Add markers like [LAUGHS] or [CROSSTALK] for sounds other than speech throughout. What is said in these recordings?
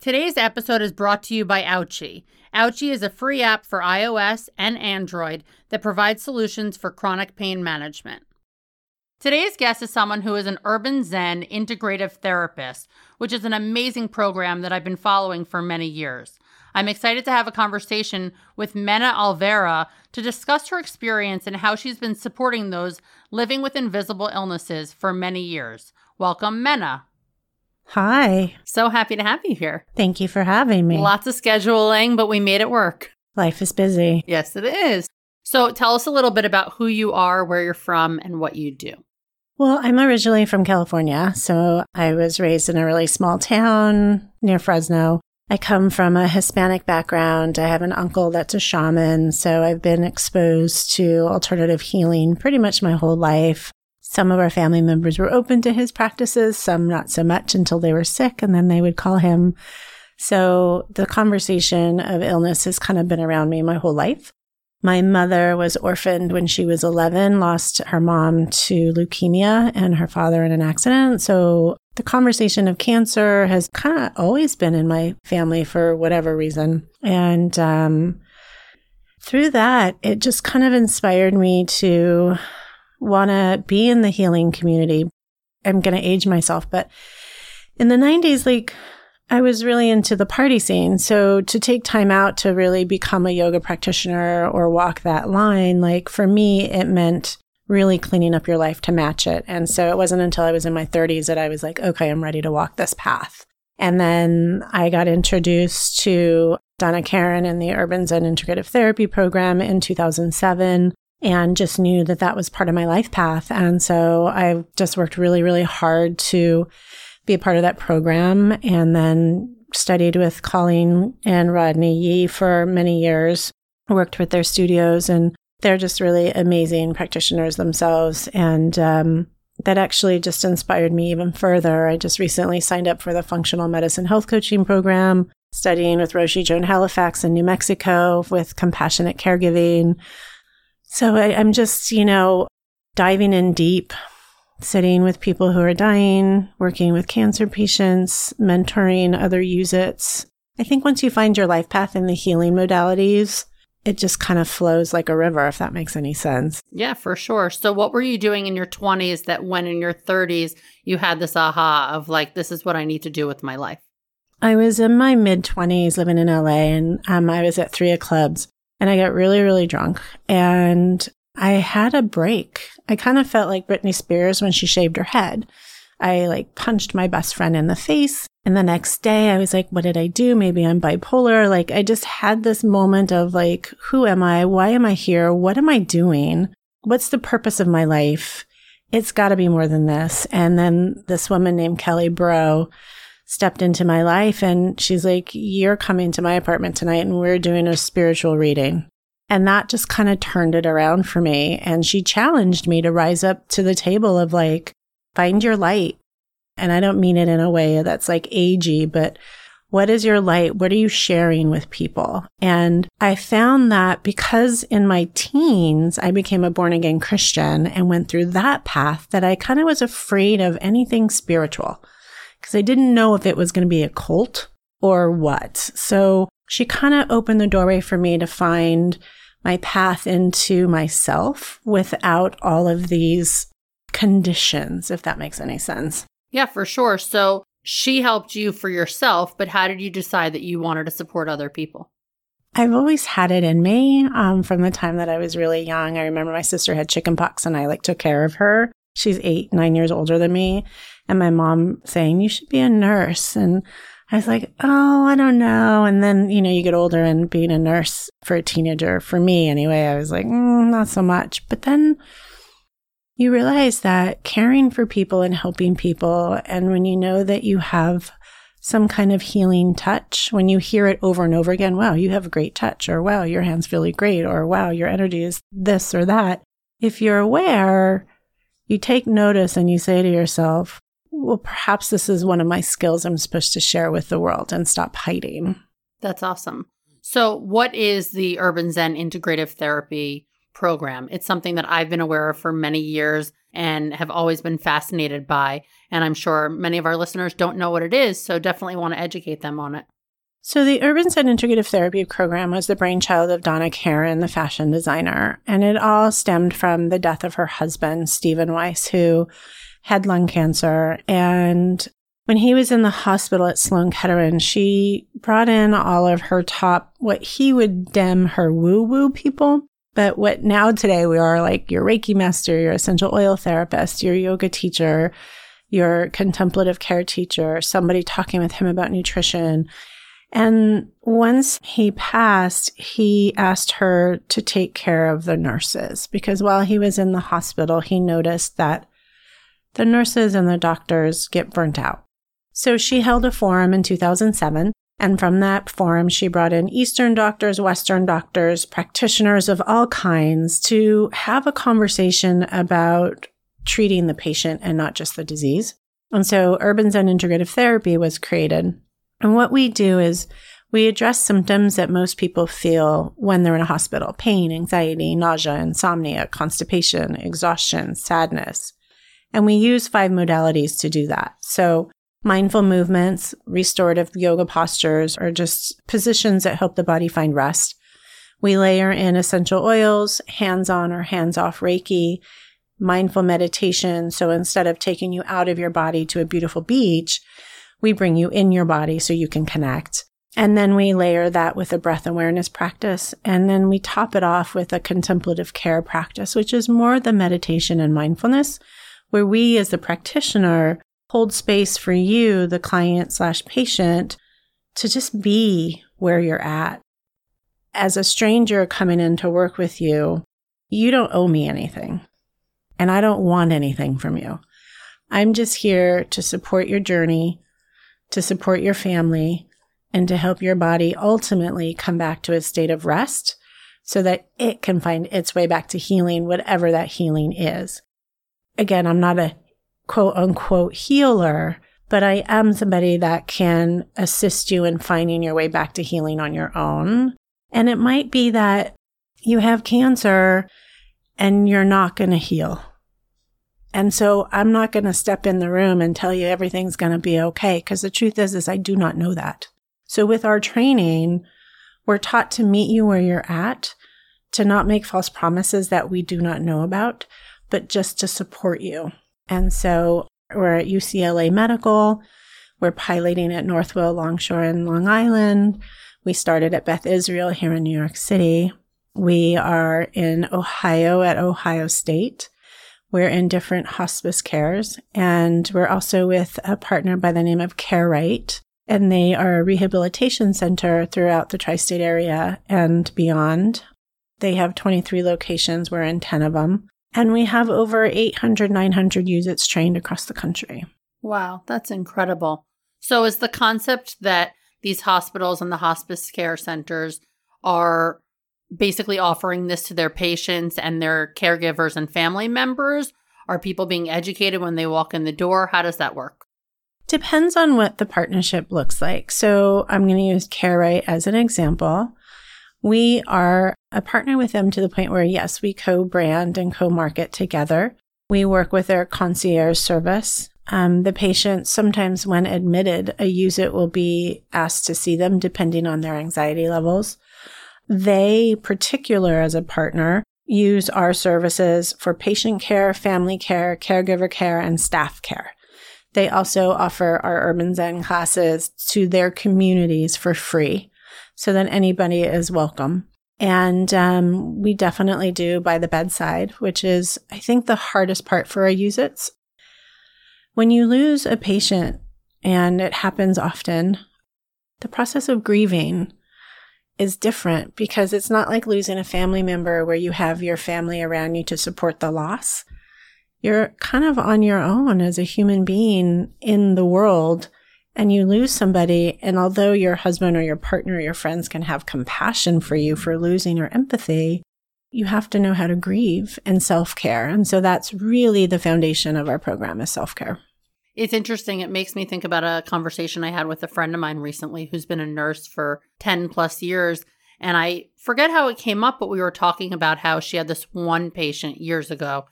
Today's episode is brought to you by Ouchie. Ouchie is a free app for iOS and Android that provides solutions for chronic pain management. Today's guest is someone who is an urban Zen integrative therapist, which is an amazing program that I've been following for many years. I'm excited to have a conversation with Mena Alvera to discuss her experience and how she's been supporting those living with invisible illnesses for many years. Welcome, Mena. Hi. So happy to have you here. Thank you for having me. Lots of scheduling, but we made it work. Life is busy. Yes, it is. So tell us a little bit about who you are, where you're from, and what you do. Well, I'm originally from California, so I was raised in a really small town near Fresno. I come from a Hispanic background. I have an uncle that's a shaman, so I've been exposed to alternative healing pretty much my whole life. Some of our family members were open to his practices, some not so much until they were sick, and then they would call him. So the conversation of illness has kind of been around me my whole life. My mother was orphaned when she was 11, lost her mom to leukemia and her father in an accident. So the conversation of cancer has kind of always been in my family for whatever reason. And um, through that, it just kind of inspired me to want to be in the healing community. I'm going to age myself, but in the 90s, like I was really into the party scene. So to take time out to really become a yoga practitioner or walk that line, like for me, it meant really cleaning up your life to match it. And so it wasn't until I was in my 30s that I was like, okay, I'm ready to walk this path. And then I got introduced to Donna Karan and the Urban Zen Integrative Therapy Program in 2007 and just knew that that was part of my life path. And so I just worked really, really hard to be a part of that program and then studied with Colleen and Rodney Yee for many years, worked with their studios, and they're just really amazing practitioners themselves. And um, that actually just inspired me even further. I just recently signed up for the functional medicine health coaching program, studying with Roshi Joan Halifax in New Mexico with compassionate caregiving so I, I'm just, you know, diving in deep, sitting with people who are dying, working with cancer patients, mentoring other USITs. I think once you find your life path in the healing modalities, it just kind of flows like a river, if that makes any sense. Yeah, for sure. So, what were you doing in your 20s that when in your 30s you had this aha of like, this is what I need to do with my life? I was in my mid 20s living in LA and um, I was at three of clubs and I got really, really drunk and I had a break. I kind of felt like Britney Spears when she shaved her head. I like punched my best friend in the face. And the next day I was like, what did I do? Maybe I'm bipolar. Like I just had this moment of like, who am I? Why am I here? What am I doing? What's the purpose of my life? It's got to be more than this. And then this woman named Kelly Bro stepped into my life and she's like, You're coming to my apartment tonight and we're doing a spiritual reading. And that just kind of turned it around for me. And she challenged me to rise up to the table of like, find your light. And I don't mean it in a way that's like agey, but what is your light? What are you sharing with people? And I found that because in my teens, I became a born again Christian and went through that path that I kind of was afraid of anything spiritual because I didn't know if it was going to be a cult or what. So she kind of opened the doorway for me to find my path into myself without all of these conditions, if that makes any sense. Yeah, for sure. So she helped you for yourself, but how did you decide that you wanted to support other people? I've always had it in me um, from the time that I was really young. I remember my sister had chickenpox and I like took care of her. She's eight, nine years older than me and my mom saying, you should be a nurse. And I was like, oh, I don't know. And then, you know, you get older and being a nurse for a teenager, for me anyway, I was like, mm, not so much. But then you realize that caring for people and helping people, and when you know that you have some kind of healing touch. When you hear it over and over again, wow, you have a great touch, or wow, your hands feel great, or wow, your energy is this or that. If you're aware, you take notice and you say to yourself, well, perhaps this is one of my skills I'm supposed to share with the world and stop hiding. That's awesome. So, what is the Urban Zen Integrative Therapy program? It's something that I've been aware of for many years and have always been fascinated by. And I'm sure many of our listeners don't know what it is. So, definitely want to educate them on it. So, the Urban Zen Integrative Therapy program was the brainchild of Donna Karan, the fashion designer. And it all stemmed from the death of her husband, Stephen Weiss, who had lung cancer. And when he was in the hospital at Sloan Kettering, she brought in all of her top, what he would dem her woo woo people. But what now today we are like your Reiki master, your essential oil therapist, your yoga teacher, your contemplative care teacher, somebody talking with him about nutrition. And once he passed, he asked her to take care of the nurses because while he was in the hospital, he noticed that the nurses and the doctors get burnt out. So she held a forum in 2007. And from that forum, she brought in Eastern doctors, Western doctors, practitioners of all kinds to have a conversation about treating the patient and not just the disease. And so Urban Zen Integrative Therapy was created. And what we do is we address symptoms that most people feel when they're in a hospital pain, anxiety, nausea, insomnia, constipation, exhaustion, sadness. And we use five modalities to do that. So mindful movements, restorative yoga postures, or just positions that help the body find rest. We layer in essential oils, hands on or hands off Reiki, mindful meditation. So instead of taking you out of your body to a beautiful beach, we bring you in your body so you can connect. And then we layer that with a breath awareness practice. And then we top it off with a contemplative care practice, which is more the meditation and mindfulness where we as the practitioner hold space for you, the client slash patient, to just be where you're at. As a stranger coming in to work with you, you don't owe me anything. And I don't want anything from you. I'm just here to support your journey, to support your family, and to help your body ultimately come back to a state of rest so that it can find its way back to healing, whatever that healing is again, I'm not a quote unquote healer, but I am somebody that can assist you in finding your way back to healing on your own. And it might be that you have cancer and you're not going to heal. And so I'm not going to step in the room and tell you everything's going to be okay. Cause the truth is, is I do not know that. So with our training, we're taught to meet you where you're at, to not make false promises that we do not know about, but just to support you. And so we're at UCLA Medical. We're piloting at Northwell Longshore in Long Island. We started at Beth Israel here in New York City. We are in Ohio at Ohio State. We're in different hospice cares, and we're also with a partner by the name of CareRite, and they are a rehabilitation center throughout the tri state area and beyond. They have 23 locations, we're in 10 of them. And we have over 800, 900 USITs trained across the country. Wow, that's incredible. So, is the concept that these hospitals and the hospice care centers are basically offering this to their patients and their caregivers and family members? Are people being educated when they walk in the door? How does that work? Depends on what the partnership looks like. So, I'm going to use CareRite as an example. We are a partner with them to the point where, yes, we co brand and co market together. We work with their concierge service. Um, the patient, sometimes when admitted, a USIT will be asked to see them depending on their anxiety levels. They, particular as a partner, use our services for patient care, family care, caregiver care, and staff care. They also offer our Urban Zen classes to their communities for free so that anybody is welcome. And um, we definitely do by the bedside, which is, I think, the hardest part for our USITs. When you lose a patient, and it happens often, the process of grieving is different because it's not like losing a family member where you have your family around you to support the loss. You're kind of on your own as a human being in the world and you lose somebody, and although your husband or your partner or your friends can have compassion for you for losing or empathy, you have to know how to grieve and self care. And so that's really the foundation of our program is self care. It's interesting. It makes me think about a conversation I had with a friend of mine recently who's been a nurse for 10 plus years. And I forget how it came up, but we were talking about how she had this one patient years ago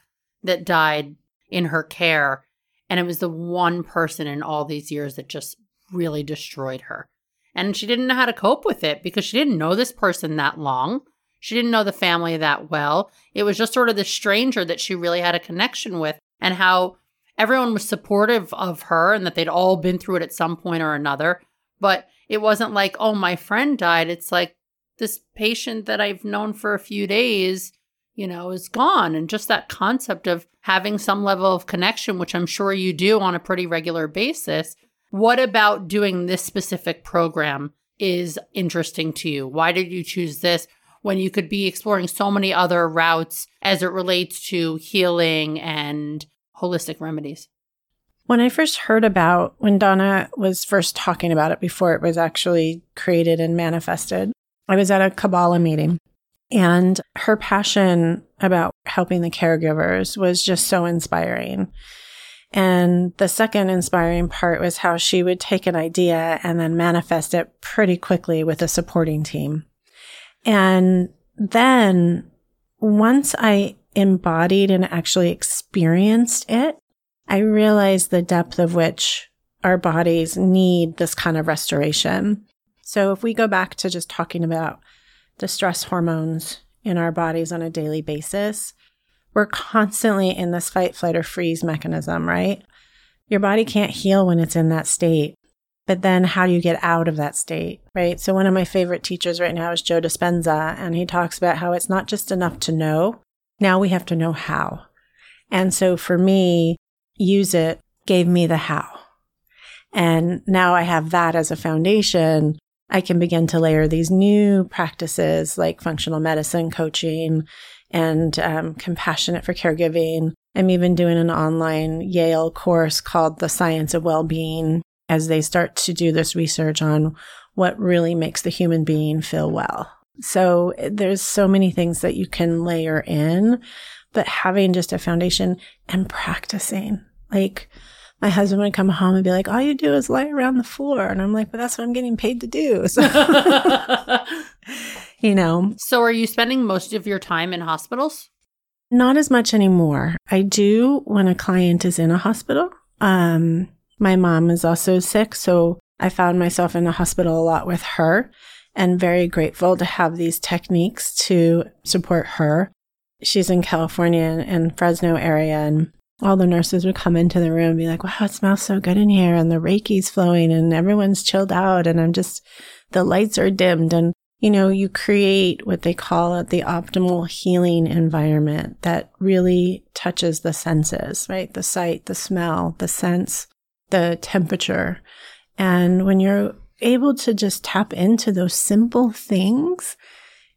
that died in her care. And it was the one person in all these years that just really destroyed her. And she didn't know how to cope with it because she didn't know this person that long. She didn't know the family that well. It was just sort of the stranger that she really had a connection with, and how everyone was supportive of her and that they'd all been through it at some point or another. But it wasn't like, oh, my friend died. It's like this patient that I've known for a few days, you know, is gone. And just that concept of having some level of connection, which I'm sure you do on a pretty regular basis. What about doing this specific program is interesting to you? Why did you choose this? when you could be exploring so many other routes as it relates to healing and holistic remedies? When I first heard about when Donna was first talking about it before it was actually created and manifested, I was at a Kabbalah meeting and her passion about helping the caregivers was just so inspiring. And the second inspiring part was how she would take an idea and then manifest it pretty quickly with a supporting team. And then once I embodied and actually experienced it, I realized the depth of which our bodies need this kind of restoration. So if we go back to just talking about the stress hormones in our bodies on a daily basis, we're constantly in this fight, flight, or freeze mechanism, right? Your body can't heal when it's in that state. But then how do you get out of that state, right? So one of my favorite teachers right now is Joe Dispenza, and he talks about how it's not just enough to know. Now we have to know how. And so for me, USIT gave me the how. And now I have that as a foundation. I can begin to layer these new practices like functional medicine coaching and um, compassionate for caregiving. I'm even doing an online Yale course called The Science of Well-Being as they start to do this research on what really makes the human being feel well. So there's so many things that you can layer in, but having just a foundation and practicing. Like my husband would come home and be like, all you do is lie around the floor. And I'm like, but that's what I'm getting paid to do. [LAUGHS] So, [LAUGHS] you know. So are you spending most of your time in hospitals? Not as much anymore. I do when a client is in a hospital. Um, my mom is also sick, so I found myself in the hospital a lot with her and very grateful to have these techniques to support her. She's in California and Fresno area and all the nurses would come into the room and be like, wow, it smells so good in here. And the Reiki's flowing and everyone's chilled out. And I'm just, the lights are dimmed. And, you know, you create what they call it the optimal healing environment that really touches the senses, right? The sight, the smell, the sense the temperature. And when you're able to just tap into those simple things,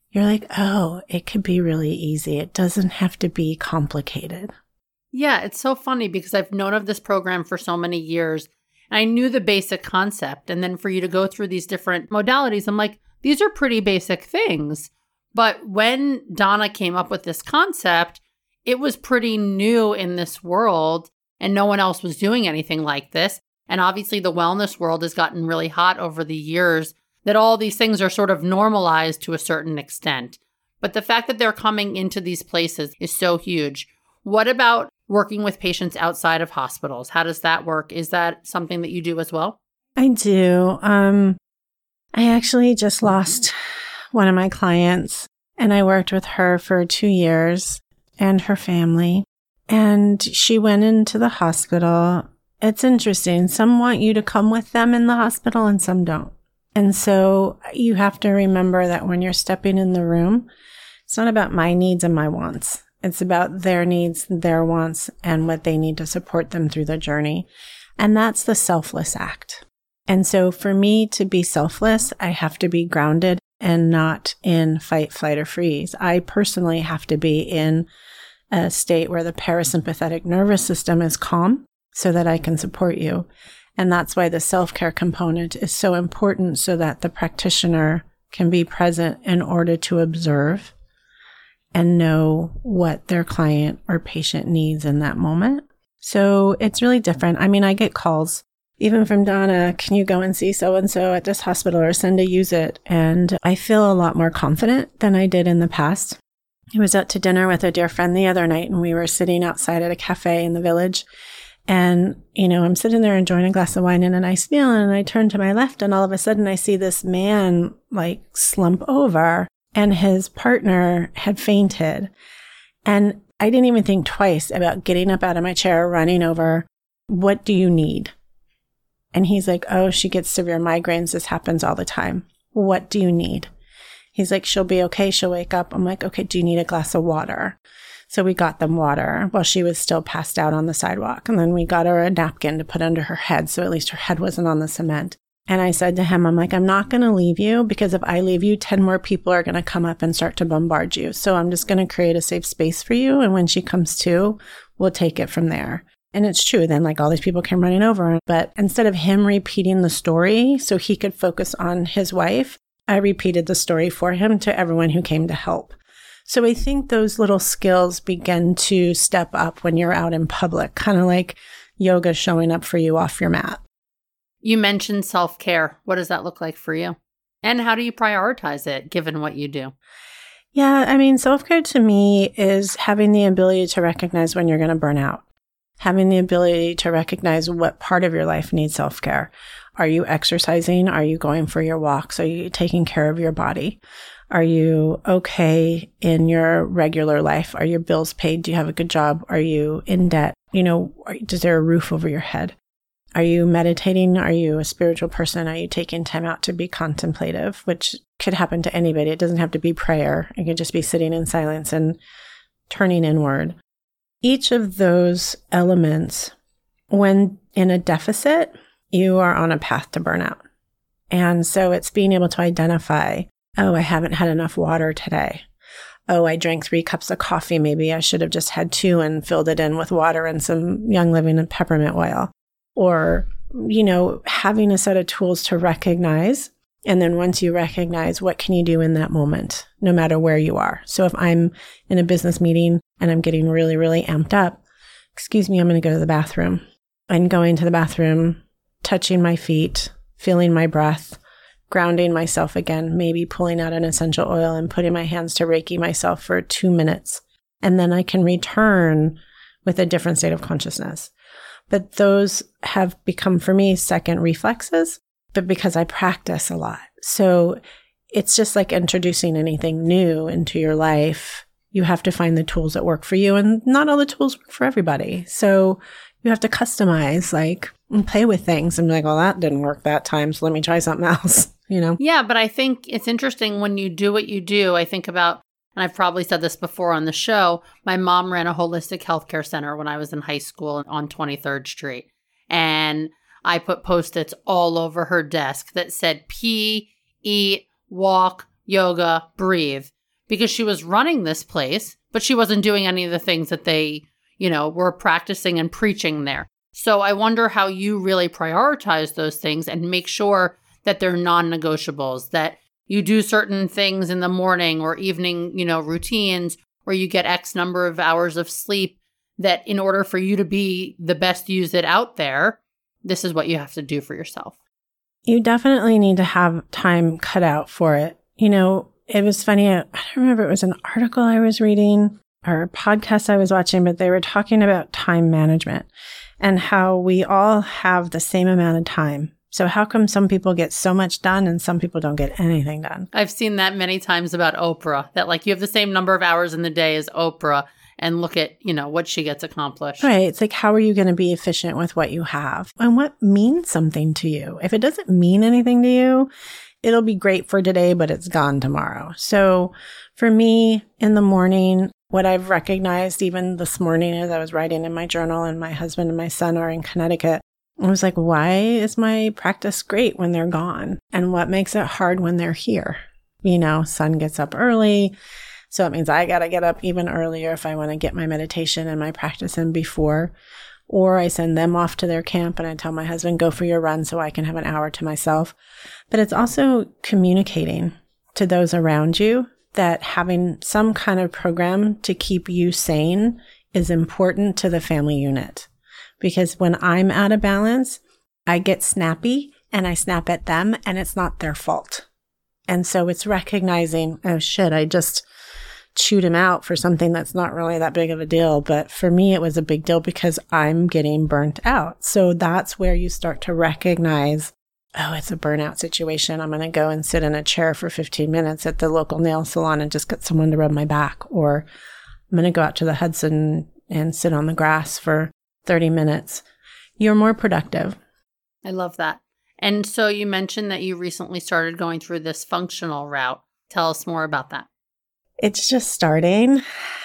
you're like, oh, it could be really easy. It doesn't have to be complicated. Yeah, it's so funny because I've known of this program for so many years. And I knew the basic concept. And then for you to go through these different modalities, I'm like, these are pretty basic things. But when Donna came up with this concept, it was pretty new in this world and no one else was doing anything like this. And obviously, the wellness world has gotten really hot over the years that all these things are sort of normalized to a certain extent. But the fact that they're coming into these places is so huge. What about working with patients outside of hospitals? How does that work? Is that something that you do as well? I do. Um, I actually just lost one of my clients, and I worked with her for two years and her family. And she went into the hospital. It's interesting. Some want you to come with them in the hospital and some don't. And so you have to remember that when you're stepping in the room, it's not about my needs and my wants. It's about their needs, their wants, and what they need to support them through the journey. And that's the selfless act. And so for me to be selfless, I have to be grounded and not in fight, flight, or freeze. I personally have to be in a state where the parasympathetic nervous system is calm so that I can support you. And that's why the self care component is so important so that the practitioner can be present in order to observe and know what their client or patient needs in that moment. So it's really different. I mean, I get calls even from Donna, can you go and see so and so at this hospital or send a USIT? And I feel a lot more confident than I did in the past. I was out to dinner with a dear friend the other night and we were sitting outside at a cafe in the village. And, you know, I'm sitting there enjoying a glass of wine and a nice meal. And I turn to my left and all of a sudden I see this man like slump over and his partner had fainted. And I didn't even think twice about getting up out of my chair, running over. What do you need? And he's like, Oh, she gets severe migraines. This happens all the time. What do you need? He's like, She'll be okay. She'll wake up. I'm like, Okay, do you need a glass of water? So we got them water while she was still passed out on the sidewalk. And then we got her a napkin to put under her head. So at least her head wasn't on the cement. And I said to him, I'm like, I'm not going to leave you because if I leave you, 10 more people are going to come up and start to bombard you. So I'm just going to create a safe space for you. And when she comes to, we'll take it from there. And it's true. Then, like, all these people came running over. But instead of him repeating the story so he could focus on his wife, I repeated the story for him to everyone who came to help. So I think those little skills begin to step up when you're out in public, kind of like yoga showing up for you off your mat. You mentioned self care. What does that look like for you? And how do you prioritize it given what you do? Yeah, I mean, self care to me is having the ability to recognize when you're going to burn out having the ability to recognize what part of your life needs self care. Are you exercising? Are you going for your walks? Are you taking care of your body? Are you okay in your regular life? Are your bills paid? Do you have a good job? Are you in debt? You know, is there a roof over your head? Are you meditating? Are you a spiritual person? Are you taking time out to be contemplative, which could happen to anybody? It doesn't have to be prayer. It could just be sitting in silence and turning inward each of those elements, when in a deficit, you are on a path to burnout. And so it's being able to identify, oh, I haven't had enough water today. Oh, I drank three cups of coffee. Maybe I should have just had two and filled it in with water and some Young Living and peppermint oil. Or, you know, having a set of tools to recognize and then once you recognize what can you do in that moment, no matter where you are. So if I'm in a business meeting and I'm getting really, really amped up, excuse me, I'm going to go to the bathroom. And going to the bathroom, touching my feet, feeling my breath, grounding myself again, maybe pulling out an essential oil and putting my hands to Reiki myself for two minutes. And then I can return with a different state of consciousness. But those have become for me second reflexes but because I practice a lot. So it's just like introducing anything new into your life. You have to find the tools that work for you, and not all the tools work for everybody. So you have to customize, like, and play with things and be like, well, that didn't work that time. So let me try something [LAUGHS] else, you know? Yeah. But I think it's interesting when you do what you do. I think about, and I've probably said this before on the show, my mom ran a holistic healthcare center when I was in high school on 23rd Street. And I put post its all over her desk that said pee, eat, walk, yoga, breathe, because she was running this place, but she wasn't doing any of the things that they, you know, were practicing and preaching there. So I wonder how you really prioritize those things and make sure that they're non negotiables, that you do certain things in the morning or evening, you know, routines, where you get X number of hours of sleep, that in order for you to be the best USIT out there, this is what you have to do for yourself. You definitely need to have time cut out for it. You know, it was funny. I don't remember it was an article I was reading or a podcast I was watching, but they were talking about time management and how we all have the same amount of time. So how come some people get so much done and some people don't get anything done? I've seen that many times about Oprah that like you have the same number of hours in the day as Oprah and look at, you know, what she gets accomplished. Right. It's like, how are you going to be efficient with what you have and what means something to you? If it doesn't mean anything to you, it'll be great for today, but it's gone tomorrow. So for me in the morning, what I've recognized even this morning as I was writing in my journal and my husband and my son are in Connecticut, I was like, why is my practice great when they're gone? And what makes it hard when they're here? You know, son gets up early so it means I got to get up even earlier if I want to get my meditation and my practice in before or I send them off to their camp and I tell my husband, go for your run so I can have an hour to myself. But it's also communicating to those around you that having some kind of program to keep you sane is important to the family unit. Because when I'm out of balance, I get snappy and I snap at them and it's not their fault. And so it's recognizing, oh shit, I just chewed him out for something that's not really that big of a deal. But for me, it was a big deal because I'm getting burnt out. So that's where you start to recognize, oh, it's a burnout situation. I'm going to go and sit in a chair for 15 minutes at the local nail salon and just get someone to rub my back. Or I'm going to go out to the Hudson and sit on the grass for 30 minutes. You're more productive. I love that. And so you mentioned that you recently started going through this functional route. Tell us more about that. It's just starting.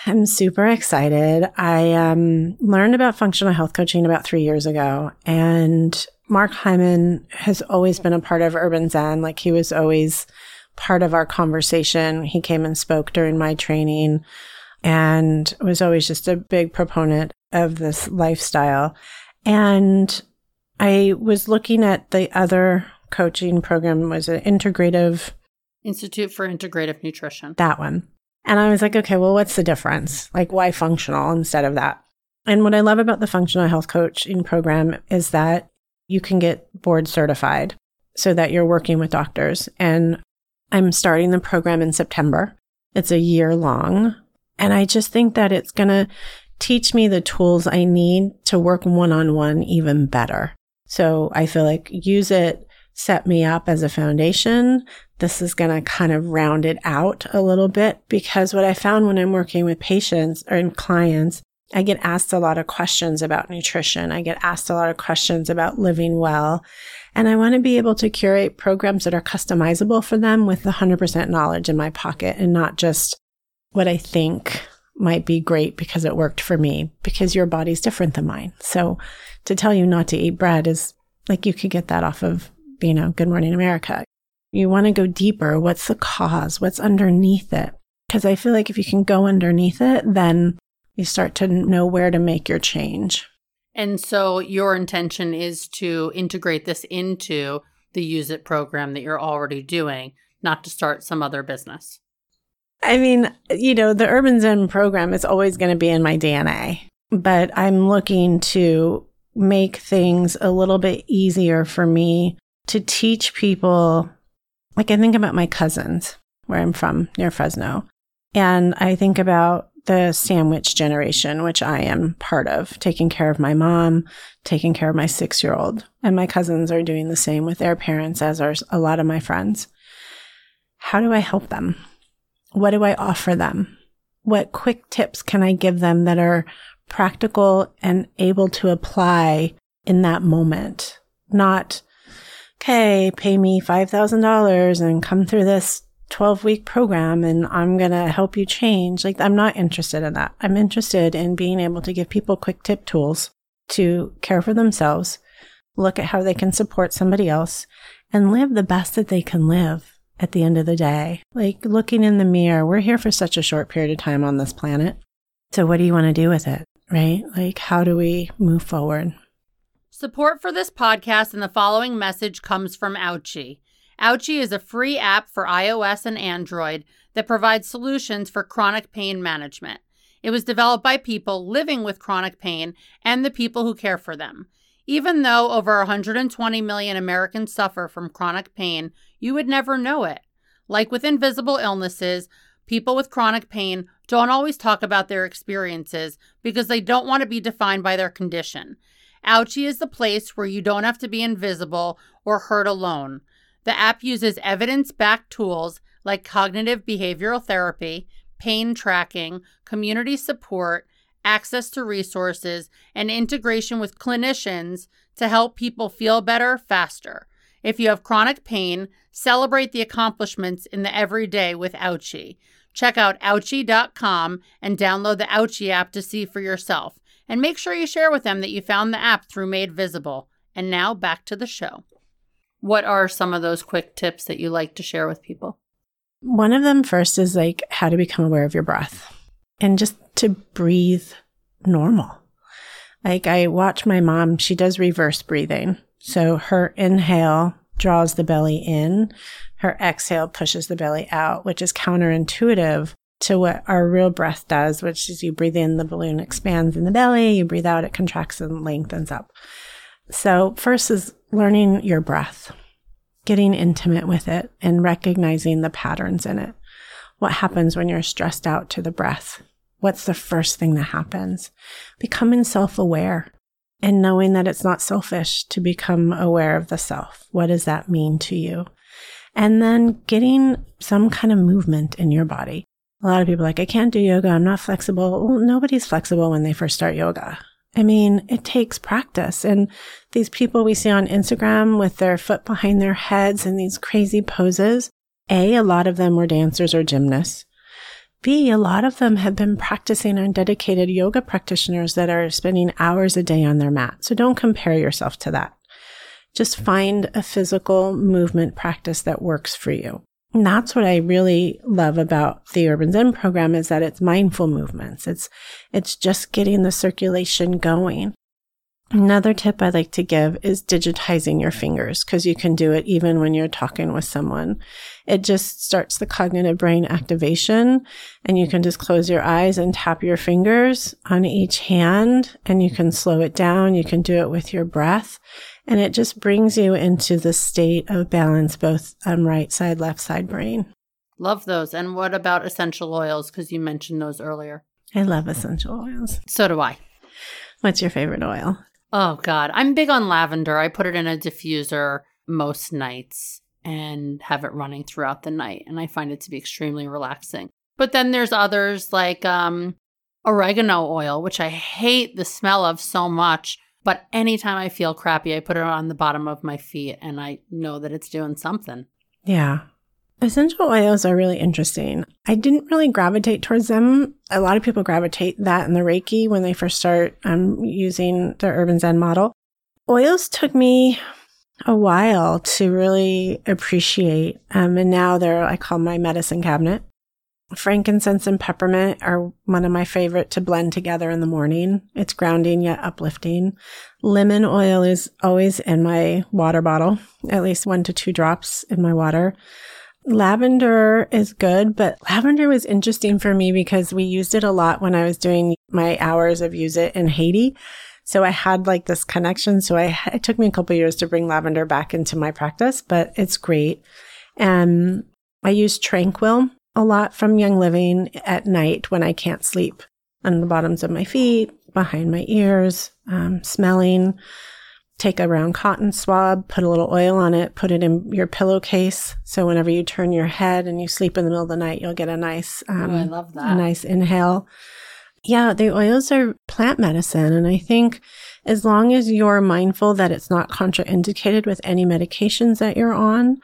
I'm super excited. I um, learned about functional health coaching about three years ago, and Mark Hyman has always been a part of Urban Zen. Like he was always part of our conversation. He came and spoke during my training and was always just a big proponent of this lifestyle. And I was looking at the other coaching program was an integrative Institute for Integrative Nutrition. That one. And I was like, okay, well, what's the difference? Like, why functional instead of that? And what I love about the functional health coaching program is that you can get board certified so that you're working with doctors. And I'm starting the program in September. It's a year long. And I just think that it's going to teach me the tools I need to work one on one even better. So I feel like USIT, set me up as a foundation. This is going to kind of round it out a little bit because what I found when I'm working with patients or in clients, I get asked a lot of questions about nutrition. I get asked a lot of questions about living well. And I want to be able to curate programs that are customizable for them with 100% knowledge in my pocket and not just what I think might be great because it worked for me because your body's different than mine. So to tell you not to eat bread is like you could get that off of, you know, Good Morning America. You want to go deeper. What's the cause? What's underneath it? Because I feel like if you can go underneath it, then you start to know where to make your change. And so your intention is to integrate this into the USIT program that you're already doing, not to start some other business. I mean, you know, the Urban Zen program is always going to be in my DNA, but I'm looking to make things a little bit easier for me to teach people. Like, I think about my cousins, where I'm from near Fresno, and I think about the sandwich generation, which I am part of, taking care of my mom, taking care of my six year old. And my cousins are doing the same with their parents, as are a lot of my friends. How do I help them? What do I offer them? What quick tips can I give them that are practical and able to apply in that moment? Not, okay, pay me $5,000 and come through this 12 week program and I'm going to help you change. Like, I'm not interested in that. I'm interested in being able to give people quick tip tools to care for themselves, look at how they can support somebody else, and live the best that they can live at the end of the day. Like looking in the mirror, we're here for such a short period of time on this planet. So, what do you want to do with it? Right? Like, how do we move forward? Support for this podcast and the following message comes from Ouchie. Ouchie is a free app for iOS and Android that provides solutions for chronic pain management. It was developed by people living with chronic pain and the people who care for them. Even though over 120 million Americans suffer from chronic pain, you would never know it. Like with invisible illnesses, people with chronic pain don't always talk about their experiences because they don't want to be defined by their condition. Ouchie is the place where you don't have to be invisible or hurt alone. The app uses evidence backed tools like cognitive behavioral therapy, pain tracking, community support, access to resources, and integration with clinicians to help people feel better faster. If you have chronic pain, celebrate the accomplishments in the everyday with Ouchie. Check out ouchie.com and download the Ouchie app to see for yourself. And make sure you share with them that you found the app through Made Visible. And now back to the show. What are some of those quick tips that you like to share with people? One of them first is like how to become aware of your breath and just to breathe normal. Like I watch my mom, she does reverse breathing. So her inhale draws the belly in, her exhale pushes the belly out, which is counterintuitive to what our real breath does, which is you breathe in, the balloon expands in the belly, you breathe out, it contracts and lengthens up. So, first is learning your breath, getting intimate with it, and recognizing the patterns in it. What happens when you're stressed out to the breath? What's the first thing that happens? Becoming self aware and knowing that it's not selfish to become aware of the self. What does that mean to you? And then getting some kind of movement in your body. A lot of people like, I can't do yoga. I'm not flexible. Well, nobody's flexible when they first start yoga. I mean, it takes practice. And these people we see on Instagram with their foot behind their heads and these crazy poses, A, a lot of them were dancers or gymnasts. B, a lot of them have been practicing and dedicated yoga practitioners that are spending hours a day on their mat. So don't compare yourself to that. Just find a physical movement practice that works for you. And that's what I really love about the Urban Zen program is that it's mindful movements. It's, it's just getting the circulation going. Another tip I like to give is digitizing your fingers because you can do it even when you're talking with someone. It just starts the cognitive brain activation and you can just close your eyes and tap your fingers on each hand and you can slow it down. You can do it with your breath and it just brings you into the state of balance, both on right side, left side brain. Love those. And what about essential oils? Because you mentioned those earlier. I love essential oils. So do I. What's your favorite oil? Oh God, I'm big on lavender. I put it in a diffuser most nights and have it running throughout the night, and I find it to be extremely relaxing. But then there's others like um, oregano oil, which I hate the smell of so much. But anytime I feel crappy, I put it on the bottom of my feet, and I know that it's doing something. Yeah, Essential oils are really interesting. I didn't really gravitate towards them. A lot of people gravitate that in the Reiki when they first start um, using the Urban Zen model. Oils took me a while to really appreciate. Um, and now they're, I call my medicine cabinet. Frankincense and peppermint are one of my favorite to blend together in the morning. It's grounding yet uplifting. Lemon oil is always in my water bottle, at least one to two drops in my water. Lavender is good, but lavender was interesting for me because we used it a lot when I was doing my hours of USIT in Haiti. So I had like this connection. So I, it took me a couple years to bring lavender back into my practice, but it's great. And I use Tranquil a lot from Young Living at night when I can't sleep on the bottoms of my feet, behind my ears, um, smelling take a round cotton swab, put a little oil on it, put it in your pillowcase. So whenever you turn your head and you sleep in the middle of the night, you'll get a nice, um, I love that. a nice inhale. Yeah, the oils are plant medicine. And I think as long as you're mindful that it's not contraindicated with any medications that you're on,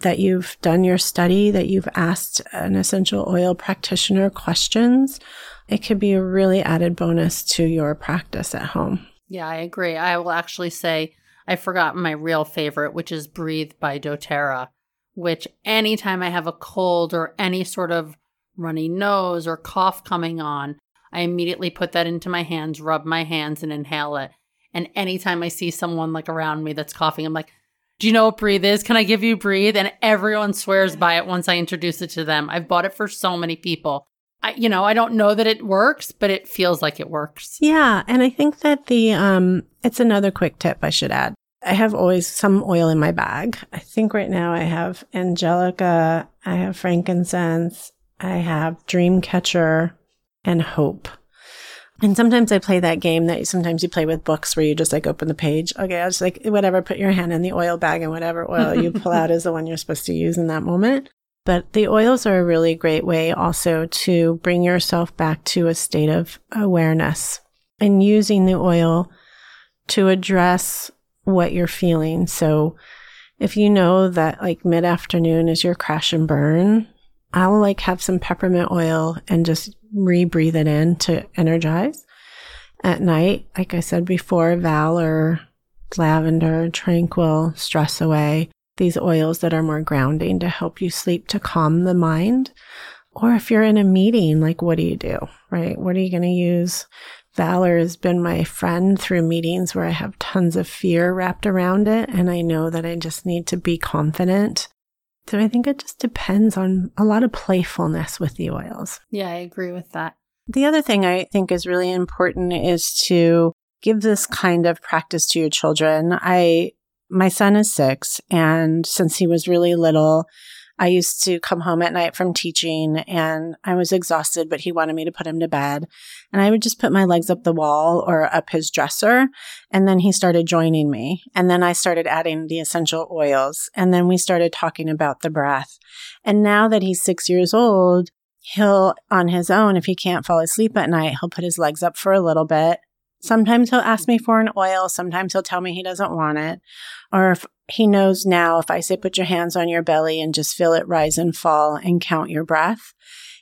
that you've done your study, that you've asked an essential oil practitioner questions, it could be a really added bonus to your practice at home. Yeah, I agree. I will actually say I forgot my real favorite, which is Breathe by doTERRA, which anytime I have a cold or any sort of runny nose or cough coming on, I immediately put that into my hands, rub my hands, and inhale it. And anytime I see someone like around me that's coughing, I'm like, do you know what breathe is? Can I give you breathe? And everyone swears by it once I introduce it to them. I've bought it for so many people. I, you know, I don't know that it works, but it feels like it works. Yeah. And I think that the, um, it's another quick tip I should add. I have always some oil in my bag. I think right now I have Angelica, I have frankincense, I have Dreamcatcher and Hope. And sometimes I play that game that sometimes you play with books where you just like open the page. Okay, I was like, whatever, put your hand in the oil bag and whatever oil you pull [LAUGHS] out is the one you're supposed to use in that moment. But the oils are a really great way also to bring yourself back to a state of awareness and using the oil to address what you're feeling. So if you know that like mid afternoon is your crash and burn, I'll like have some peppermint oil and just re-breathe it in to energize. At night, like I said before, Valor, lavender, tranquil, stress away these oils that are more grounding to help you sleep to calm the mind. Or if you're in a meeting, like what do you do, right? What are you going to use? Valor has been my friend through meetings where I have tons of fear wrapped around it. And I know that I just need to be confident. So I think it just depends on a lot of playfulness with the oils. Yeah, I agree with that. The other thing I think is really important is to give this kind of practice to your children. I, my son is six and since he was really little, I used to come home at night from teaching and I was exhausted, but he wanted me to put him to bed. And I would just put my legs up the wall or up his dresser. And then he started joining me. And then I started adding the essential oils. And then we started talking about the breath. And now that he's six years old, he'll on his own, if he can't fall asleep at night, he'll put his legs up for a little bit. Sometimes he'll ask me for an oil. Sometimes he'll tell me he doesn't want it. Or if he knows now, if I say, put your hands on your belly and just feel it rise and fall and count your breath,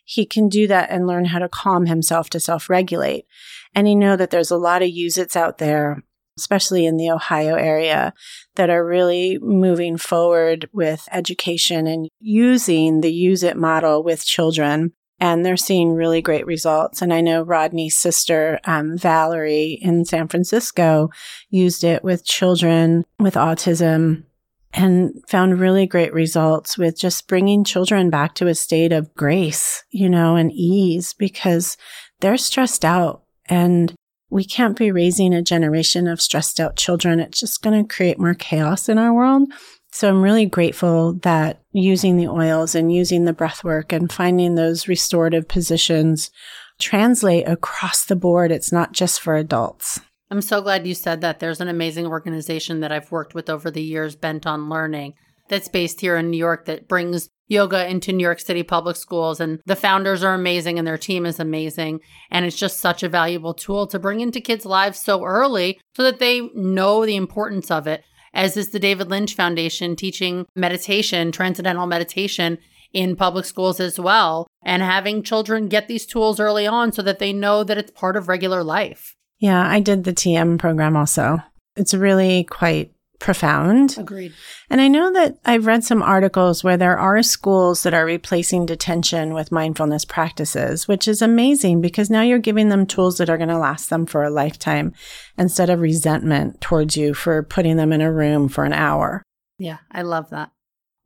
he can do that and learn how to calm himself to self regulate. And he know that there's a lot of USITs out there, especially in the Ohio area, that are really moving forward with education and using the USIT model with children and they're seeing really great results. And I know Rodney's sister, um, Valerie in San Francisco, used it with children with autism and found really great results with just bringing children back to a state of grace, you know, and ease because they're stressed out and we can't be raising a generation of stressed out children. It's just going to create more chaos in our world. So I'm really grateful that using the oils and using the breath work and finding those restorative positions translate across the board. It's not just for adults. I'm so glad you said that. There's an amazing organization that I've worked with over the years, Bent on Learning, that's based here in New York that brings yoga into New York City public schools. And the founders are amazing and their team is amazing. And it's just such a valuable tool to bring into kids' lives so early so that they know the importance of it as is the David Lynch Foundation teaching meditation, transcendental meditation in public schools as well, and having children get these tools early on so that they know that it's part of regular life. Yeah, I did the TM program also. It's really quite profound. Agreed. And I know that I've read some articles where there are schools that are replacing detention with mindfulness practices, which is amazing because now you're giving them tools that are going to last them for a lifetime instead of resentment towards you for putting them in a room for an hour. Yeah, I love that.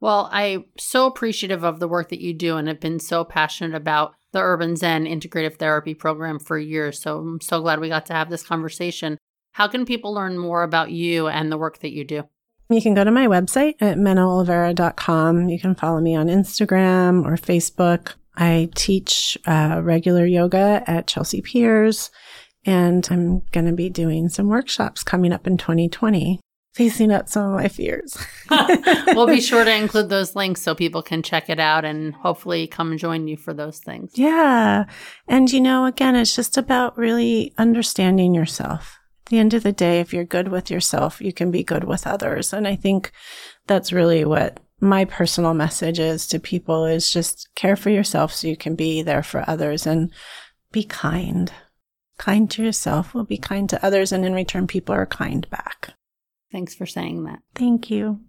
Well, I'm so appreciative of the work that you do and have been so passionate about the Urban Zen Integrative Therapy Program for years. So I'm so glad we got to have this conversation. How can people learn more about you and the work that you do? You can go to my website at menaolivera.com. You can follow me on Instagram or Facebook. I teach uh, regular yoga at Chelsea Piers, and I'm going to be doing some workshops coming up in 2020, facing up some of my fears. [LAUGHS] we'll be sure to [LAUGHS] include those links so people can check it out and hopefully come join you for those things. Yeah. And, you know, again, it's just about really understanding yourself the end of the day, if you're good with yourself, you can be good with others. And I think that's really what my personal message is to people is just care for yourself so you can be there for others and be kind. Kind to yourself will be kind to others. And in return, people are kind back. Thanks for saying that. Thank you.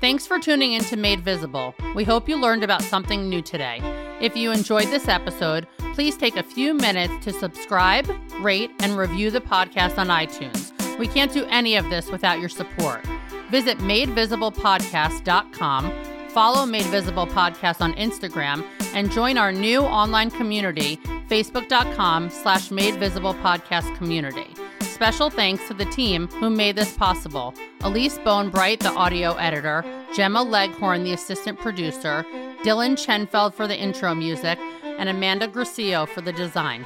Thanks for tuning in to Made Visible. We hope you learned about something new today. If you enjoyed this episode, please take a few minutes to subscribe, rate, and review the podcast on iTunes. We can't do any of this without your support. Visit madevisiblepodcast.com, follow Made Visible Podcast on Instagram, and join our new online community, facebook.com slash Made Visible Podcast Community. Special thanks to the team who made this possible Elise Bonebright, the audio editor, Gemma Leghorn, the assistant producer, Dylan Chenfeld for the intro music, and Amanda Gracio for the design.